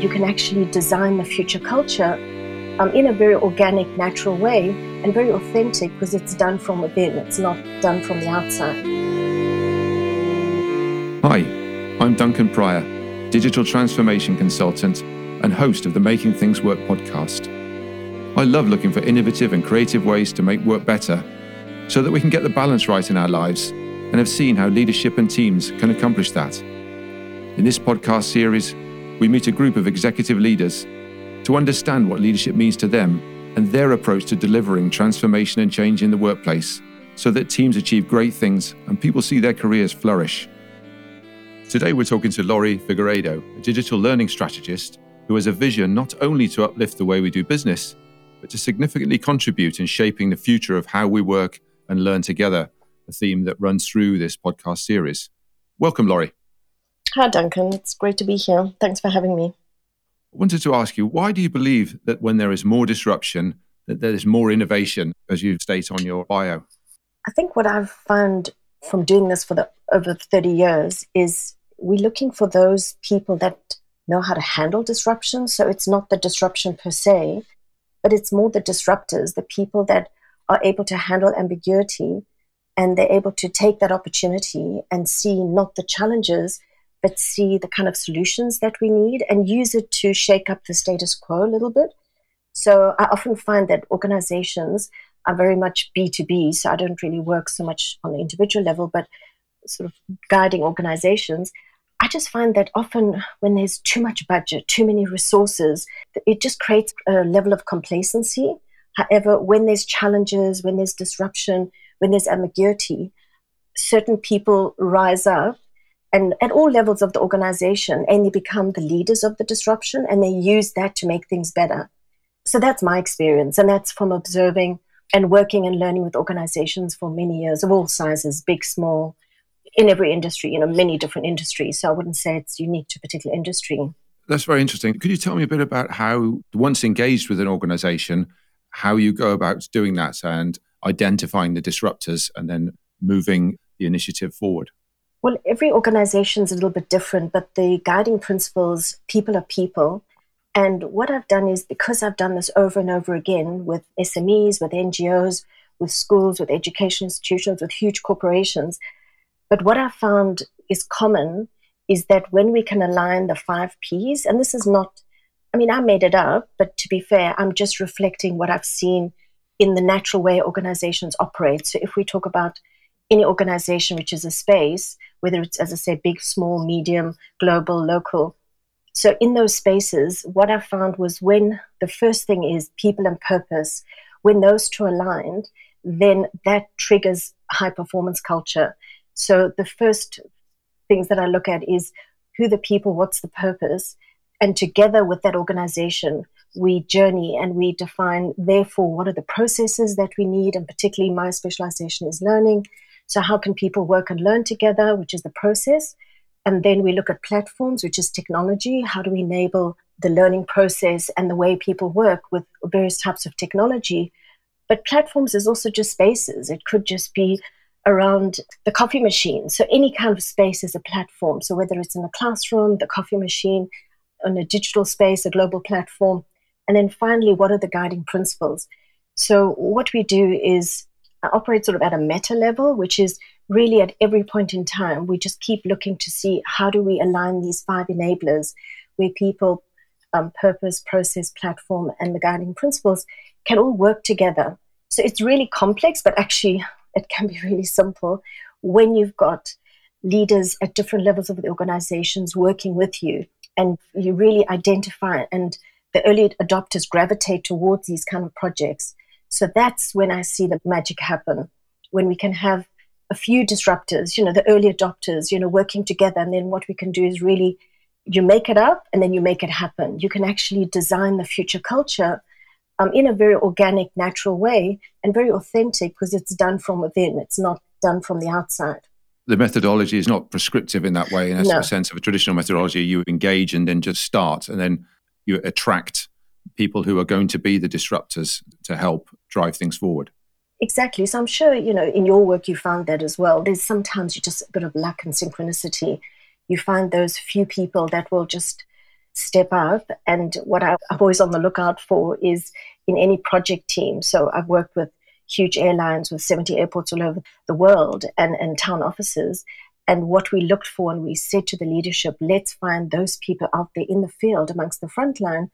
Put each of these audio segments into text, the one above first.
you can actually design the future culture um, in a very organic, natural way and very authentic because it's done from within, it's not done from the outside. Hi, I'm Duncan Pryor, digital transformation consultant and host of the Making Things Work podcast. I love looking for innovative and creative ways to make work better so that we can get the balance right in our lives and have seen how leadership and teams can accomplish that. In this podcast series, we meet a group of executive leaders to understand what leadership means to them and their approach to delivering transformation and change in the workplace so that teams achieve great things and people see their careers flourish. Today, we're talking to Lori Figueiredo, a digital learning strategist who has a vision not only to uplift the way we do business, but to significantly contribute in shaping the future of how we work and learn together, a theme that runs through this podcast series. Welcome, Lori. Hi, Duncan. It's great to be here. Thanks for having me. I wanted to ask you, why do you believe that when there is more disruption, that there is more innovation, as you state on your bio? I think what I've found from doing this for the over 30 years is we're looking for those people that know how to handle disruption. So it's not the disruption per se, but it's more the disruptors, the people that are able to handle ambiguity and they're able to take that opportunity and see not the challenges, but see the kind of solutions that we need and use it to shake up the status quo a little bit. So I often find that organizations are very much B2B. So I don't really work so much on the individual level, but sort of guiding organizations. I just find that often when there's too much budget, too many resources, it just creates a level of complacency. However, when there's challenges, when there's disruption, when there's ambiguity, certain people rise up and at all levels of the organization and they become the leaders of the disruption and they use that to make things better. So that's my experience. And that's from observing and working and learning with organizations for many years of all sizes, big, small, in every industry, you know, many different industries. So I wouldn't say it's unique to a particular industry. That's very interesting. Could you tell me a bit about how, once engaged with an organization, how you go about doing that and identifying the disruptors and then moving the initiative forward? Well, every organization is a little bit different, but the guiding principles people are people. And what I've done is because I've done this over and over again with SMEs, with NGOs, with schools, with education institutions, with huge corporations. But what I've found is common is that when we can align the five P's, and this is not, I mean, I made it up, but to be fair, I'm just reflecting what I've seen in the natural way organizations operate. So if we talk about any organization which is a space, whether it's, as I say, big, small, medium, global, local. So in those spaces, what I found was when the first thing is people and purpose, when those two aligned, then that triggers high performance culture. So the first things that I look at is who the people, what's the purpose, and together with that organization, we journey and we define, therefore, what are the processes that we need. And particularly, my specialization is learning. So, how can people work and learn together, which is the process? And then we look at platforms, which is technology. How do we enable the learning process and the way people work with various types of technology? But platforms is also just spaces. It could just be around the coffee machine. So, any kind of space is a platform. So, whether it's in the classroom, the coffee machine, on a digital space, a global platform, and then finally, what are the guiding principles? So, what we do is uh, operate sort of at a meta level, which is really at every point in time, we just keep looking to see how do we align these five enablers where people, um, purpose, process, platform, and the guiding principles can all work together. So, it's really complex, but actually, it can be really simple when you've got leaders at different levels of the organizations working with you and you really identify and the early adopters gravitate towards these kind of projects. So that's when I see the magic happen, when we can have a few disruptors, you know, the early adopters, you know, working together. And then what we can do is really, you make it up and then you make it happen. You can actually design the future culture um, in a very organic, natural way and very authentic because it's done from within. It's not done from the outside the methodology is not prescriptive in that way in a no. sense of a traditional methodology you engage and then just start and then you attract people who are going to be the disruptors to help drive things forward. Exactly. So I'm sure, you know, in your work you found that as well. There's sometimes you just a bit of luck and synchronicity. You find those few people that will just step up. And what I'm always on the lookout for is in any project team. So I've worked with huge airlines with 70 airports all over the world and, and town offices. And what we looked for, and we said to the leadership, let's find those people out there in the field amongst the front line,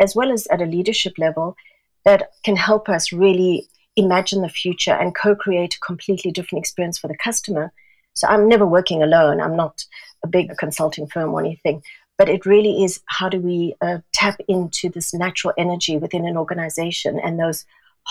as well as at a leadership level, that can help us really imagine the future and co create a completely different experience for the customer. So I'm never working alone. I'm not a big consulting firm or anything. But it really is how do we uh, tap into this natural energy within an organization and those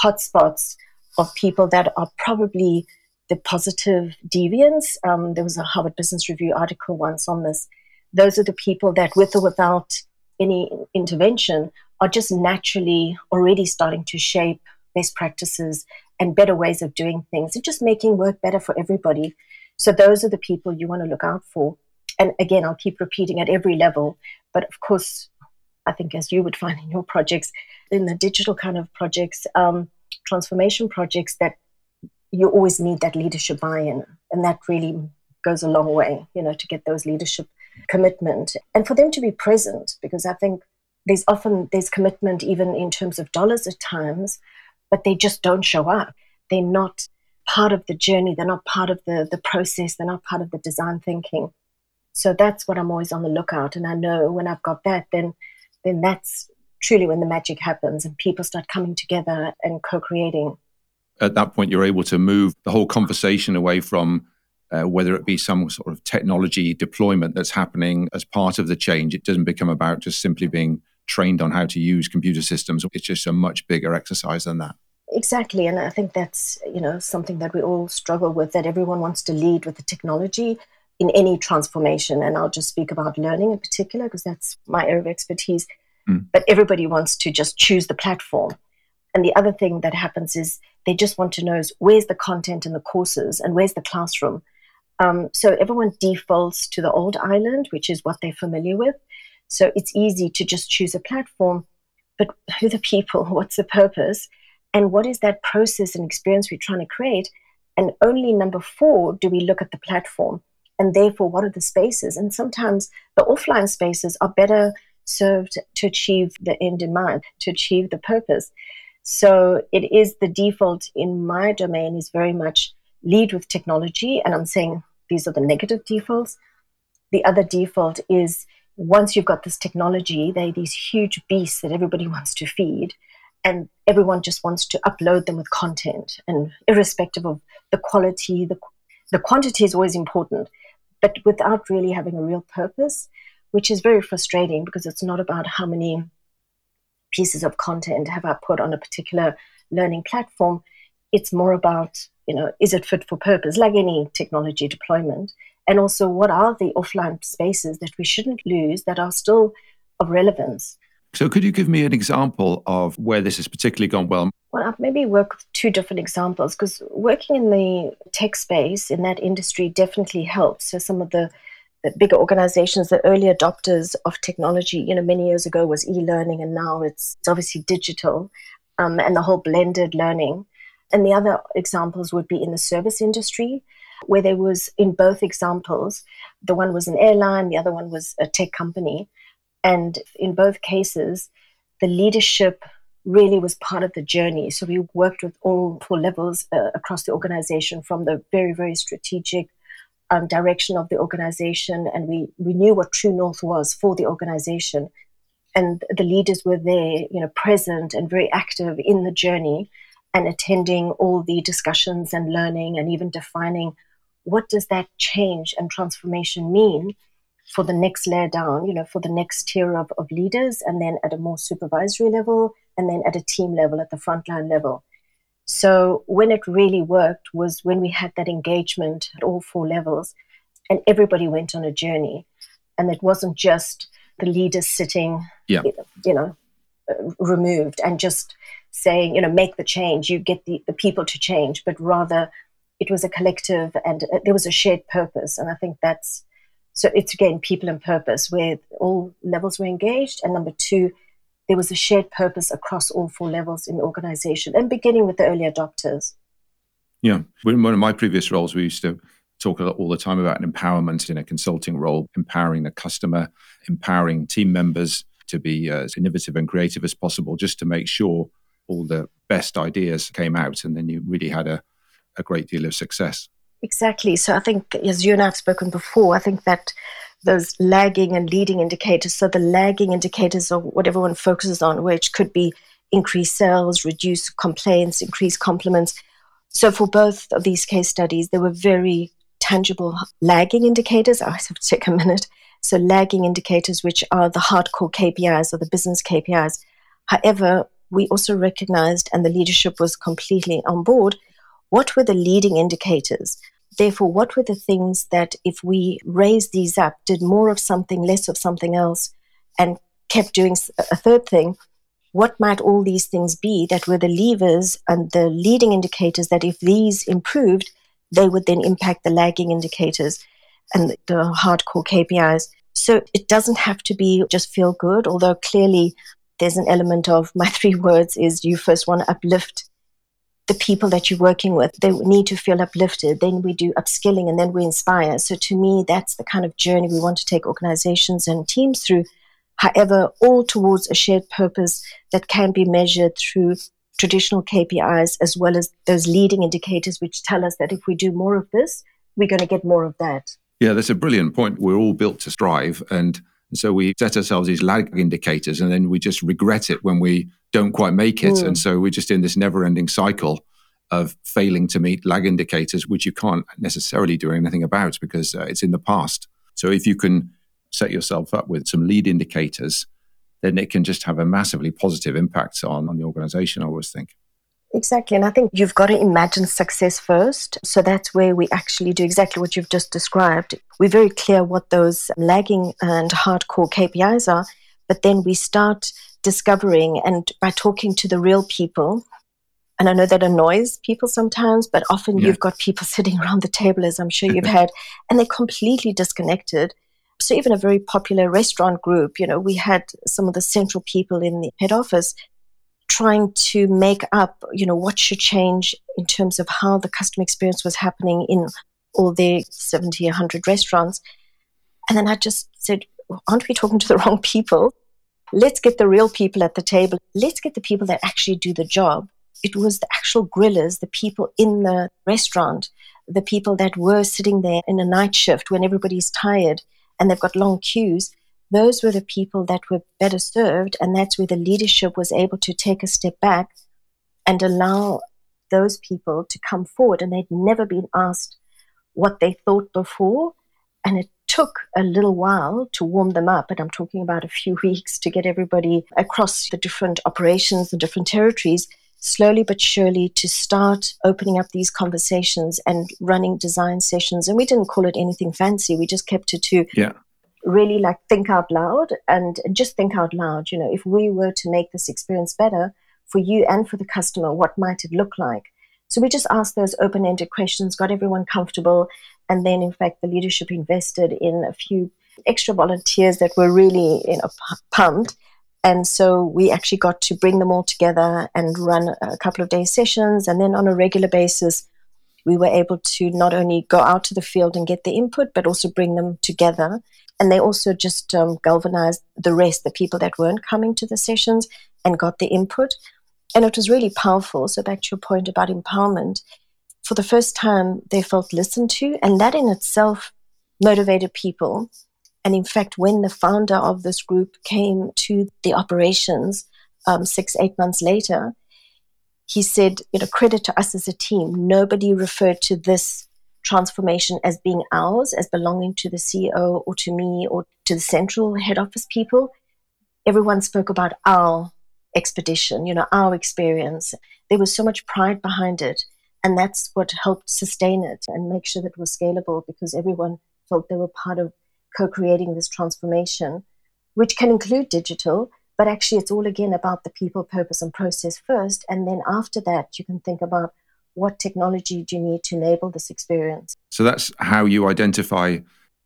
hotspots of people that are probably the positive deviants. Um, there was a Harvard Business Review article once on this. Those are the people that, with or without any intervention, are just naturally already starting to shape best practices and better ways of doing things and just making work better for everybody. So those are the people you want to look out for. And again, I'll keep repeating at every level. But of course, I think as you would find in your projects, in the digital kind of projects, um, transformation projects, that you always need that leadership buy-in, and that really goes a long way, you know, to get those leadership commitment and for them to be present, because I think there's often there's commitment even in terms of dollars at times, but they just don't show up. They're not part of the journey. They're not part of the the process. They're not part of the design thinking. So that's what I'm always on the lookout. And I know when I've got that, then then that's truly when the magic happens and people start coming together and co-creating. At that point, you're able to move the whole conversation away from uh, whether it be some sort of technology deployment that's happening as part of the change. It doesn't become about just simply being trained on how to use computer systems. It's just a much bigger exercise than that. Exactly, and I think that's you know something that we all struggle with. That everyone wants to lead with the technology in any transformation, and I'll just speak about learning in particular because that's my area of expertise. Mm. But everybody wants to just choose the platform, and the other thing that happens is they just want to know is where's the content in the courses and where's the classroom. Um, so everyone defaults to the old island, which is what they're familiar with. So it's easy to just choose a platform, but who are the people? What's the purpose? And what is that process and experience we're trying to create? And only number four do we look at the platform. And therefore, what are the spaces? And sometimes the offline spaces are better served to achieve the end in mind, to achieve the purpose. So it is the default in my domain is very much lead with technology. And I'm saying these are the negative defaults. The other default is once you've got this technology, they're these huge beasts that everybody wants to feed, and everyone just wants to upload them with content. And irrespective of the quality, the, the quantity is always important, but without really having a real purpose, which is very frustrating because it's not about how many pieces of content have I put on a particular learning platform. It's more about, you know, is it fit for purpose, like any technology deployment? and also what are the offline spaces that we shouldn't lose that are still of relevance. So, could you give me an example of where this has particularly gone well? Well, I've maybe worked with two different examples because working in the tech space in that industry definitely helps. So, some of the, the bigger organizations, the early adopters of technology, you know, many years ago was e learning and now it's, it's obviously digital um, and the whole blended learning. And the other examples would be in the service industry where there was, in both examples, the one was an airline, the other one was a tech company. And in both cases, the leadership really was part of the journey. So we worked with all four levels uh, across the organization from the very, very strategic um, direction of the organization. And we, we knew what True North was for the organization. And the leaders were there, you know, present and very active in the journey and attending all the discussions and learning and even defining what does that change and transformation mean for the next layer down, you know, for the next tier of, of leaders, and then at a more supervisory level, and then at a team level, at the frontline level. So when it really worked was when we had that engagement at all four levels, and everybody went on a journey, and it wasn't just the leaders sitting, yeah. you know, removed and just saying, you know, make the change. You get the, the people to change, but rather it was a collective and uh, there was a shared purpose. And I think that's so it's again people and purpose where all levels were engaged. And number two, there was a shared purpose across all four levels in the organization and beginning with the early adopters. Yeah. In one of my previous roles, we used to talk all the time about empowerment in a consulting role, empowering the customer, empowering team members to be as innovative and creative as possible, just to make sure all the best ideas came out. And then you really had a, a great deal of success. Exactly. So I think, as you and I have spoken before, I think that those lagging and leading indicators, so the lagging indicators are what everyone focuses on, which could be increased sales, reduce complaints, increase compliments. So for both of these case studies, there were very tangible lagging indicators. I have to take a minute. So lagging indicators, which are the hardcore KPIs or the business KPIs. However, we also recognized, and the leadership was completely on board, what were the leading indicators? Therefore, what were the things that if we raised these up, did more of something, less of something else, and kept doing a third thing, what might all these things be that were the levers and the leading indicators that if these improved, they would then impact the lagging indicators and the hardcore KPIs. So it doesn't have to be just feel good, although clearly there's an element of my three words is you first want to uplift the people that you're working with. They need to feel uplifted. Then we do upskilling and then we inspire. So to me, that's the kind of journey we want to take organizations and teams through. However, all towards a shared purpose that can be measured through traditional KPIs as well as those leading indicators, which tell us that if we do more of this, we're going to get more of that. Yeah, that's a brilliant point. We're all built to strive. And so we set ourselves these lag indicators and then we just regret it when we don't quite make it. Mm. And so we're just in this never ending cycle of failing to meet lag indicators, which you can't necessarily do anything about because uh, it's in the past. So if you can set yourself up with some lead indicators, then it can just have a massively positive impact on, on the organization, I always think. Exactly. And I think you've got to imagine success first. So that's where we actually do exactly what you've just described. We're very clear what those lagging and hardcore KPIs are, but then we start discovering and by talking to the real people. And I know that annoys people sometimes, but often yeah. you've got people sitting around the table, as I'm sure you've had, and they're completely disconnected. So even a very popular restaurant group, you know, we had some of the central people in the head office trying to make up, you know, what should change in terms of how the customer experience was happening in all their 70, 100 restaurants. And then I just said, aren't we talking to the wrong people? Let's get the real people at the table. Let's get the people that actually do the job. It was the actual grillers, the people in the restaurant, the people that were sitting there in a night shift when everybody's tired and they've got long queues those were the people that were better served. And that's where the leadership was able to take a step back and allow those people to come forward. And they'd never been asked what they thought before. And it took a little while to warm them up. And I'm talking about a few weeks to get everybody across the different operations and different territories slowly but surely to start opening up these conversations and running design sessions. And we didn't call it anything fancy. We just kept it to yeah really like think out loud and just think out loud. You know, if we were to make this experience better for you and for the customer, what might it look like? So we just asked those open ended questions, got everyone comfortable. And then, in fact, the leadership invested in a few extra volunteers that were really you know, pumped. And so we actually got to bring them all together and run a couple of day sessions. And then on a regular basis, we were able to not only go out to the field and get the input, but also bring them together and they also just um, galvanized the rest, the people that weren't coming to the sessions and got the input. And it was really powerful. So, back to your point about empowerment, for the first time, they felt listened to, and that in itself motivated people. And in fact, when the founder of this group came to the operations um, six, eight months later, he said, you know, credit to us as a team. Nobody referred to this transformation as being ours, as belonging to the CEO or to me or to the central head office people. Everyone spoke about our expedition, you know, our experience. There was so much pride behind it. And that's what helped sustain it and make sure that it was scalable because everyone felt they were part of co creating this transformation, which can include digital, but actually it's all again about the people, purpose, and process first. And then after that, you can think about what technology do you need to enable this experience? So that's how you identify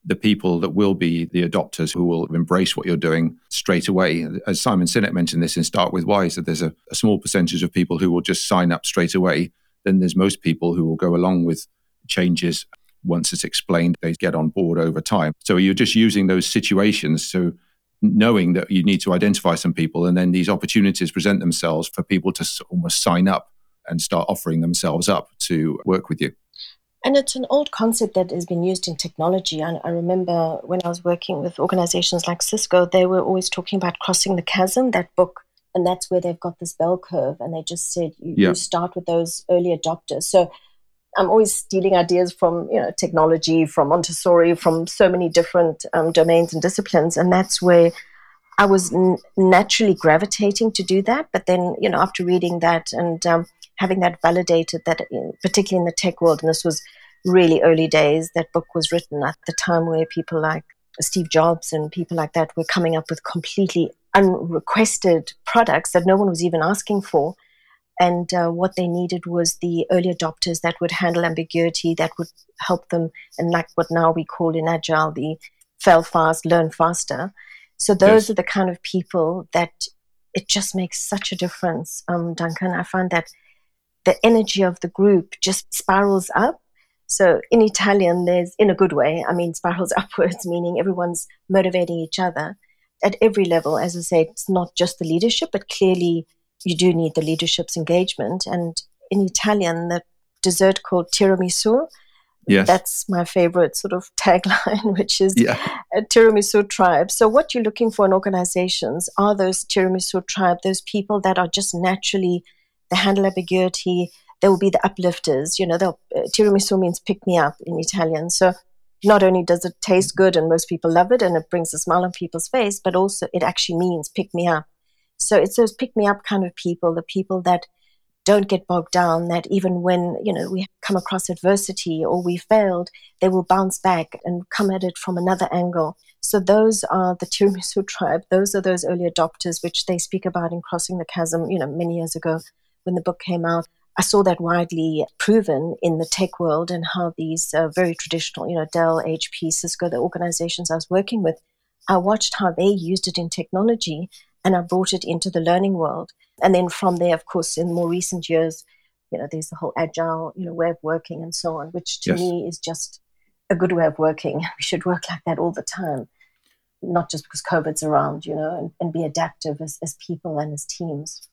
the people that will be the adopters who will embrace what you're doing straight away. As Simon Sinek mentioned this in Start with Why, that there's a, a, small percentage of people who will just sign up straight away. Then there's most people who will go along with changes once it's explained, they get on board over time. So you're just using those situations to knowing that you need to identify some people, and then these opportunities present themselves for people to almost sign up and start offering themselves up to work with you. And it's an old concept that has been used in technology. I, I, remember when I was working with organizations like Cisco, they were always talking about crossing the chasm, that book. And that's where they've got this bell curve. And they just said you, yeah. you start with those early adopters. So I'm always stealing ideas from you know technology, from Montessori, from so many different um, domains and disciplines. And that's where I was n- naturally gravitating to do that. But then, you know, after reading that and um, having that validated that particularly in the tech world and this was really early days that book was written at the time where people like steve jobs and people like that were coming up with completely unrequested products that no one was even asking for. And uh, what they needed was the early adopters that would handle ambiguity that would help them and like what now we call in agile the fail fast learn faster. So those yes. are the kind of people that it just makes such a difference. Um, duncan i find that the energy of the group just spirals up. So in Italian, there's in a good way, I mean, spirals upwards, meaning everyone's motivating each other at every level. As I say, it's not just the leadership, but clearly you do need the leadership's engagement. And in Italian, the dessert called tiramisu, Yes. That's my favorite sort of tagline, which is yeah. a tiramisu tribe. So, what you're looking for in organizations are those tiramisu tribe, those people that are just naturally the handle ambiguity. There will be the uplifters. You know, uh, tiramisu means pick me up in Italian. So not only does it taste good and most people love it and it brings a smile on people's face, but also it actually means pick me up. So it's those pick me up kind of people, the people that don't get bogged down, that even when, you know, we come across adversity or we failed, they will bounce back and come at it from another angle. So those are the tiramisu tribe. Those are those early adopters, which they speak about in Crossing the Chasm, you know, many years ago when the book came out. I saw that widely proven in the tech world and how these uh, very traditional, you know, Dell, HP, Cisco, the organizations I was working with, I watched how they used it in technology and I brought it into the learning world. And then from there, of course, in more recent years, you know, there's the whole agile, you know, way of working and so on, which to yes. me is just a good way of working. We should work like that all the time, not just because COVID's around, you know, and, and be adaptive as, as people and as teams.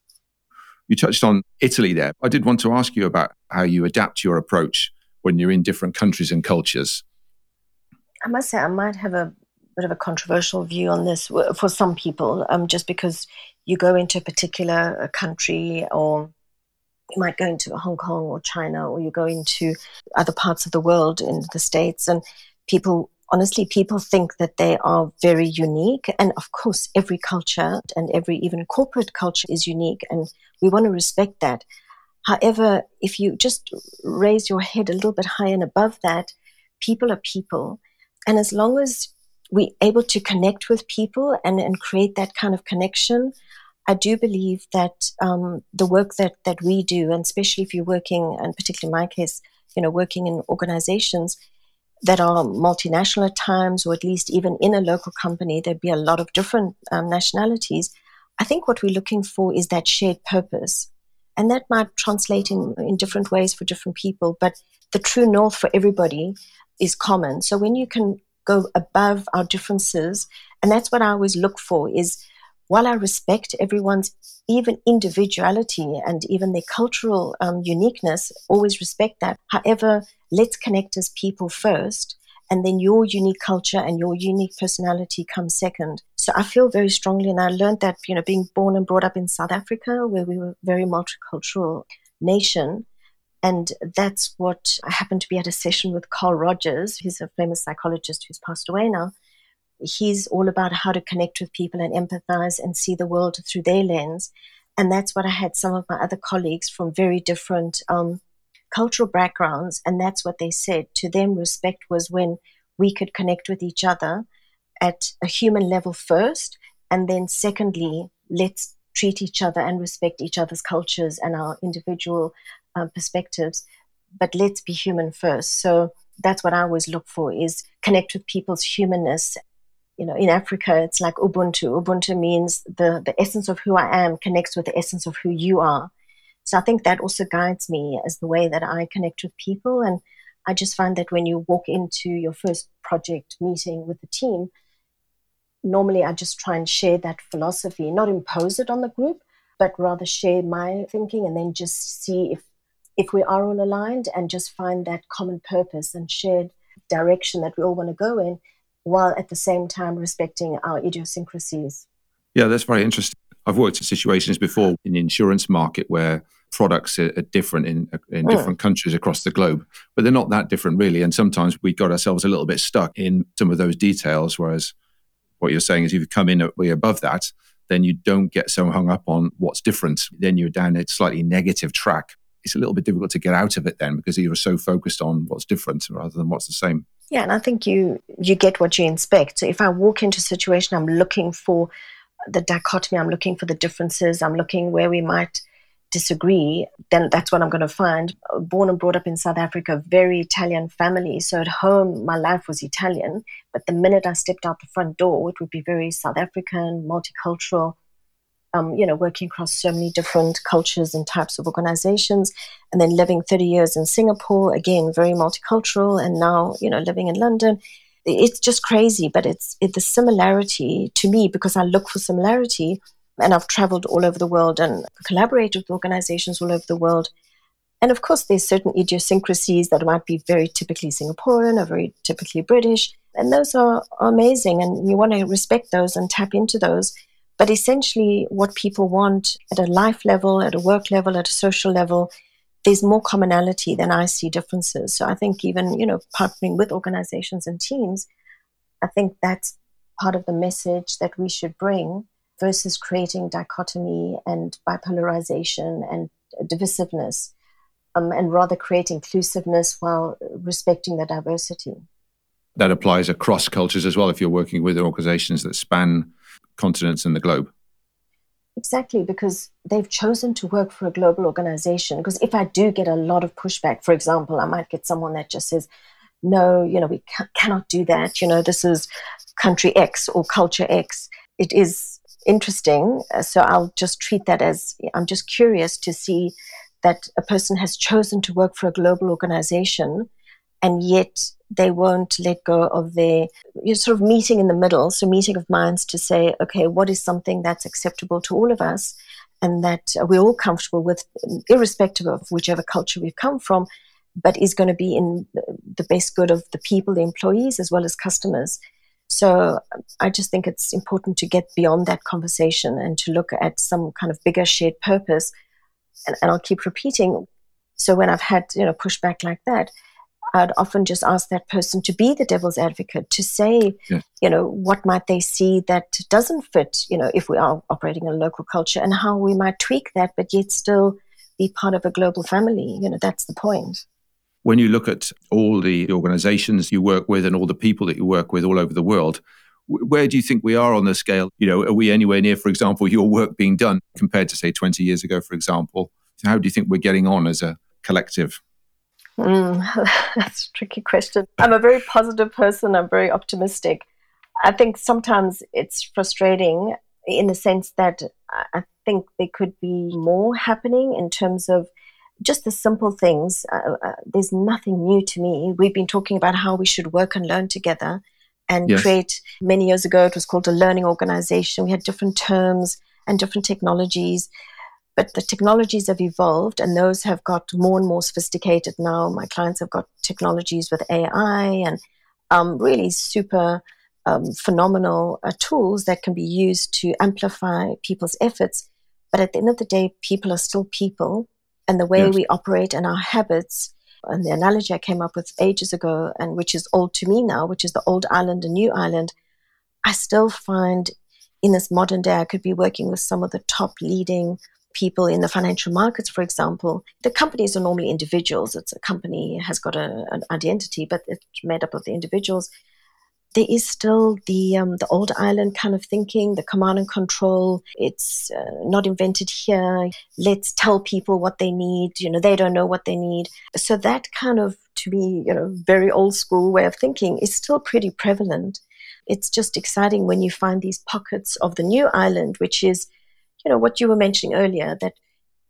You touched on Italy there. I did want to ask you about how you adapt your approach when you're in different countries and cultures. I must say, I might have a bit of a controversial view on this for some people, um, just because you go into a particular uh, country or you might go into Hong Kong or China or you go into other parts of the world in the States and people honestly, people think that they are very unique. And of course, every culture and every even corporate culture is unique. And we want to respect that. However, if you just raise your head a little bit higher and above that, people are people. And as long as we're able to connect with people and, and create that kind of connection, I do believe that um, the work that, that we do, and especially if you're working, and particularly in my case, you know, working in organizations, that are multinational at times, or at least even in a local company, there'd be a lot of different um, nationalities. I think what we're looking for is that shared purpose. And that might translate in, in different ways for different people, but the true north for everybody is common. So when you can go above our differences, and that's what I always look for is while I respect everyone's even individuality and even their cultural um, uniqueness, always respect that. However, let's connect as people first, and then your unique culture and your unique personality comes second. So I feel very strongly, and I learned that, you know, being born and brought up in South Africa, where we were a very multicultural nation, and that's what I happened to be at a session with Carl Rogers, who's a famous psychologist who's passed away now he's all about how to connect with people and empathize and see the world through their lens. And that's what I had some of my other colleagues from very different um, cultural backgrounds. And that's what they said. To them, respect was when we could connect with each other at a human level first. And then, secondly, let's treat each other and respect each other's cultures and our individual uh, perspectives. But let's be human first. So that's what I always look for is connect with people's humanness you know, in Africa, it's like Ubuntu. Ubuntu means the, the essence of who I am connects with the essence of who you are. So I think that also guides me as the way that I connect with people. And I just find that when you walk into your first project meeting with the team, normally I just try and share that philosophy, not impose it on the group, but rather share my thinking and then just see if if we are all aligned and just find that common purpose and shared direction that we all want to go in while at the same time respecting our idiosyncrasies. Yeah, that's very interesting. I've worked in situations before in the insurance market where products are, different in in mm. different countries across the globe, but they're not that different really. And sometimes we got ourselves a little bit stuck in some of those details. Whereas what you're saying is, if you come in way above that, then you don't get so hung up on what's different. Then you're down a slightly negative track. It's a little bit difficult to get out of it then because you're so focused on what's different rather than what's the same. Yeah, and I think you you get what you inspect. So if I walk into a situation, I'm looking for the dichotomy, I'm looking for the differences, I'm looking where we might disagree, then that's what I'm going to find. Born and brought up in South Africa, very Italian family. So at home, my life was Italian. But the minute I stepped out the front door, it would be very South African, multicultural. Um, you know, working across so many different cultures and types of organizations, and then living 30 years in Singapore, again, very multicultural, and now, you know, living in London it's just crazy, but it's it, the similarity to me because I look for similarity, and I've traveled all over the world and collaborated with organizations all over the world. And of course, there's certain idiosyncrasies that might be very typically Singaporean or very typically British, and those are, are amazing, and you want to respect those and tap into those. But essentially, what people want at a life level, at a work level, at a social level, there's more commonality than I see differences. So I think even, you know, partnering with organizations and teams, I think that's part of the message that we should bring versus creating dichotomy and bipolarization and divisiveness, um, and rather create inclusiveness while respecting the diversity. That applies across cultures as well if you're working with organizations that span continents and the globe. Exactly, because they've chosen to work for a global organization. Because if I do get a lot of pushback, for example, I might get someone that just says, no, you know, we ca- cannot do that. You know, this is country X or culture X. It is interesting. Uh, so I'll just treat that as I'm just curious to see that a person has chosen to work for a global organization and yet they won't let go of their you're sort of meeting in the middle so meeting of minds to say okay what is something that's acceptable to all of us and that we're all comfortable with irrespective of whichever culture we've come from but is going to be in the best good of the people the employees as well as customers so i just think it's important to get beyond that conversation and to look at some kind of bigger shared purpose and, and i'll keep repeating so when i've had you know pushback like that I'd often just ask that person to be the devil's advocate, to say, yeah. you know, what might they see that doesn't fit, you know, if we are operating in a local culture and how we might tweak that, but yet still be part of a global family. You know, that's the point. When you look at all the organizations you work with and all the people that you work with all over the world, where do you think we are on the scale? You know, are we anywhere near, for example, your work being done compared to, say, 20 years ago, for example? How do you think we're getting on as a collective? Mm, that's a tricky question. I'm a very positive person. I'm very optimistic. I think sometimes it's frustrating in the sense that I think there could be more happening in terms of just the simple things. Uh, uh, there's nothing new to me. We've been talking about how we should work and learn together and yes. create. Many years ago, it was called a learning organization. We had different terms and different technologies. But the technologies have evolved and those have got more and more sophisticated now. My clients have got technologies with AI and um, really super um, phenomenal uh, tools that can be used to amplify people's efforts. But at the end of the day, people are still people, and the way yes. we operate and our habits. And the analogy I came up with ages ago, and which is old to me now, which is the old island and new island, I still find in this modern day, I could be working with some of the top leading people in the financial markets, for example, the companies are normally individuals. It's a company has got a, an identity, but it's made up of the individuals. There is still the um, the old island kind of thinking, the command and control. It's uh, not invented here. Let's tell people what they need. You know, they don't know what they need. So that kind of, to me, you know, very old school way of thinking is still pretty prevalent. It's just exciting when you find these pockets of the new island, which is you know what you were mentioning earlier that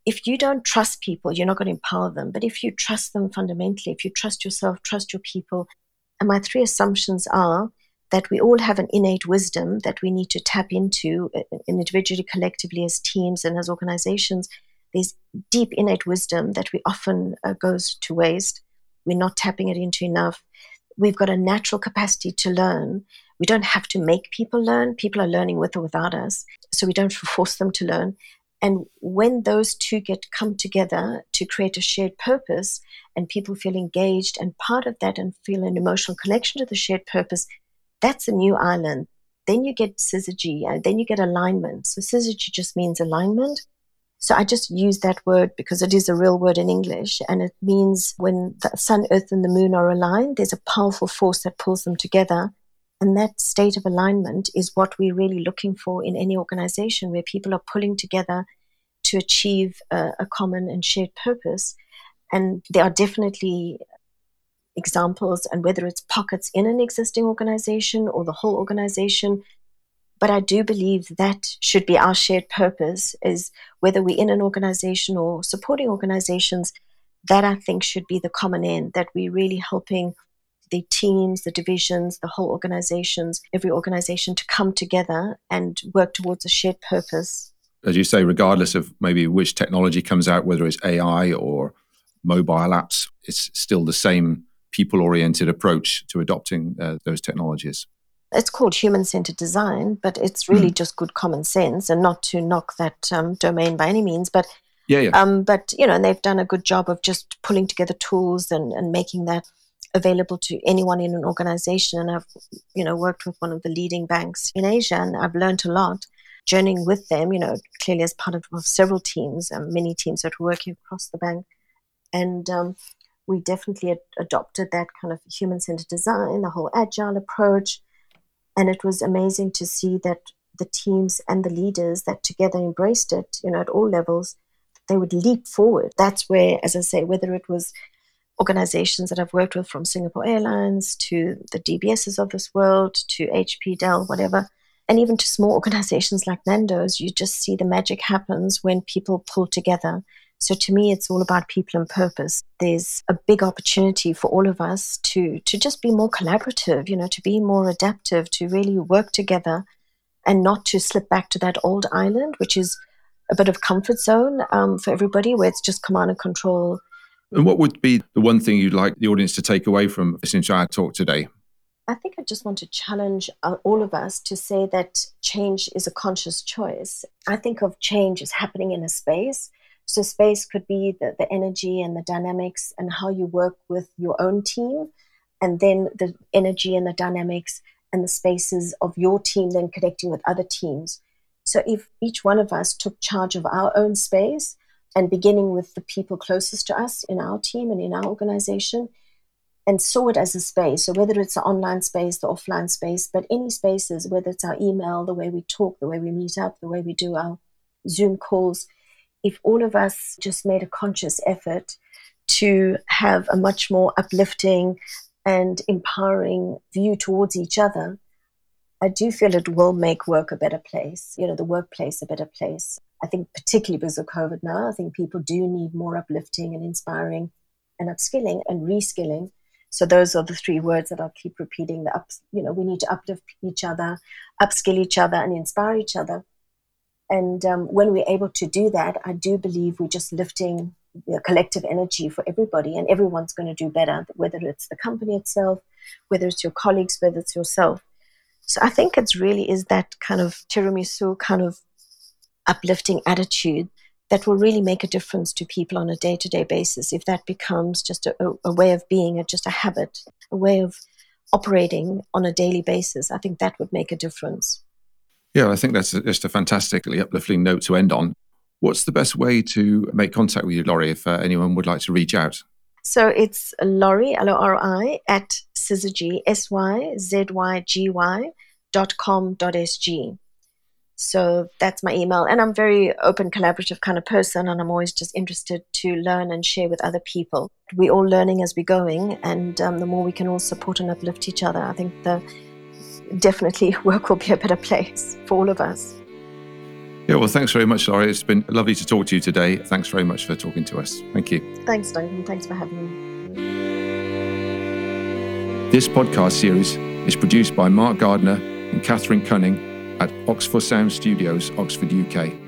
if you don't trust people, you're not going to empower them. But if you trust them fundamentally, if you trust yourself, trust your people, and my three assumptions are that we all have an innate wisdom that we need to tap into uh, individually, collectively, as teams and as organizations. There's deep innate wisdom that we often uh, goes to waste. We're not tapping it into enough. We've got a natural capacity to learn. We don't have to make people learn. People are learning with or without us. So we don't force them to learn. And when those two get come together to create a shared purpose and people feel engaged and part of that and feel an emotional connection to the shared purpose, that's a new island. Then you get syzygy and then you get alignment. So syzygy just means alignment. So I just use that word because it is a real word in English and it means when the sun, earth and the moon are aligned, there's a powerful force that pulls them together and that state of alignment is what we're really looking for in any organization where people are pulling together to achieve a, a common and shared purpose. And there are definitely examples, and whether it's pockets in an existing organization or the whole organization. But I do believe that should be our shared purpose is whether we're in an organization or supporting organizations, that I think should be the common end, that we're really helping the teams, the divisions, the whole organizations, every organization to come together and work towards a shared purpose. As you say, regardless of maybe which technology comes out, whether it's AI or mobile apps, it's still the same people oriented approach to adopting uh, those technologies. It's called human centered design, but it's really mm. just good common sense and not to knock that um, domain by any means. But yeah, yeah. Um, but you know, and they've done a good job of just pulling together tools and, and making that available to anyone in an organization. And I've, you know, worked with one of the leading banks in Asia and I've learned a lot journeying with them, you know, clearly as part of, of several teams, um, many teams that were working across the bank. And um, we definitely ad- adopted that kind of human centered design, the whole agile approach. And it was amazing to see that the teams and the leaders that together embraced it, you know, at all levels, they would leap forward. That's where, as I say, whether it was organizations that I've worked with from Singapore Airlines to the DBSs of this world to HP, Dell, whatever, and even to small organizations like Nando's, you just see the magic happens when people pull together. So to me, it's all about people and purpose. There's a big opportunity for all of us to to just be more collaborative, you know, to be more adaptive, to really work together, and not to slip back to that old island, which is a bit of comfort zone um, for everybody, where it's just command and control and what would be the one thing you'd like the audience to take away from to our talk today? I think I just want to challenge uh, all of us to say that change is a conscious choice. I think of change as happening in a space. So, space could be the, the energy and the dynamics and how you work with your own team, and then the energy and the dynamics and the spaces of your team then connecting with other teams. So, if each one of us took charge of our own space, and beginning with the people closest to us in our team and in our organization and saw it as a space. So whether it's the online space, the offline space, but any spaces, whether it's our email, the way we talk, the way we meet up, the way we do our Zoom calls, if all of us just made a conscious effort to have a much more uplifting and empowering view towards each other, I do feel it will make work a better place, you know, the workplace a better place. I think particularly because of COVID now, I think people do need more uplifting and inspiring and upskilling and reskilling. So those are the three words that I'll keep repeating. The up, you know, we need to uplift each other, upskill each other, and inspire each other. And um, when we're able to do that, I do believe we're just lifting the collective energy for everybody, and everyone's going to do better. Whether it's the company itself, whether it's your colleagues, whether it's yourself. So I think it's really is that kind of tiramisu kind of uplifting attitude that will really make a difference to people on a day to day basis if that becomes just a, a, way of being, just a habit, a way of operating on a daily basis. I think that would make a difference. Yeah, I think that's just a fantastically uplifting note to end on. What's the best way to make contact with you, Lori, if uh, anyone would like to reach out? So it's Lori, L O R I, at Syzygy, S Y Z Y G Y dot com dot SG. So that's my email. And I'm very open, collaborative kind of person, and I'm always just interested to learn and share with other people. We're all learning as we're going, and um, the more we can all support and uplift each other, I think the definitely work will be a better place for all of us. Yeah, well, thanks very much, Lori. It's been lovely to talk to you today. Thanks very much for talking to us. Thank you. Thanks, Duncan. Thanks for having me. This podcast series is produced by Mark Gardner and Catherine Cunning at Oxford Sound Studios, Oxford, UK.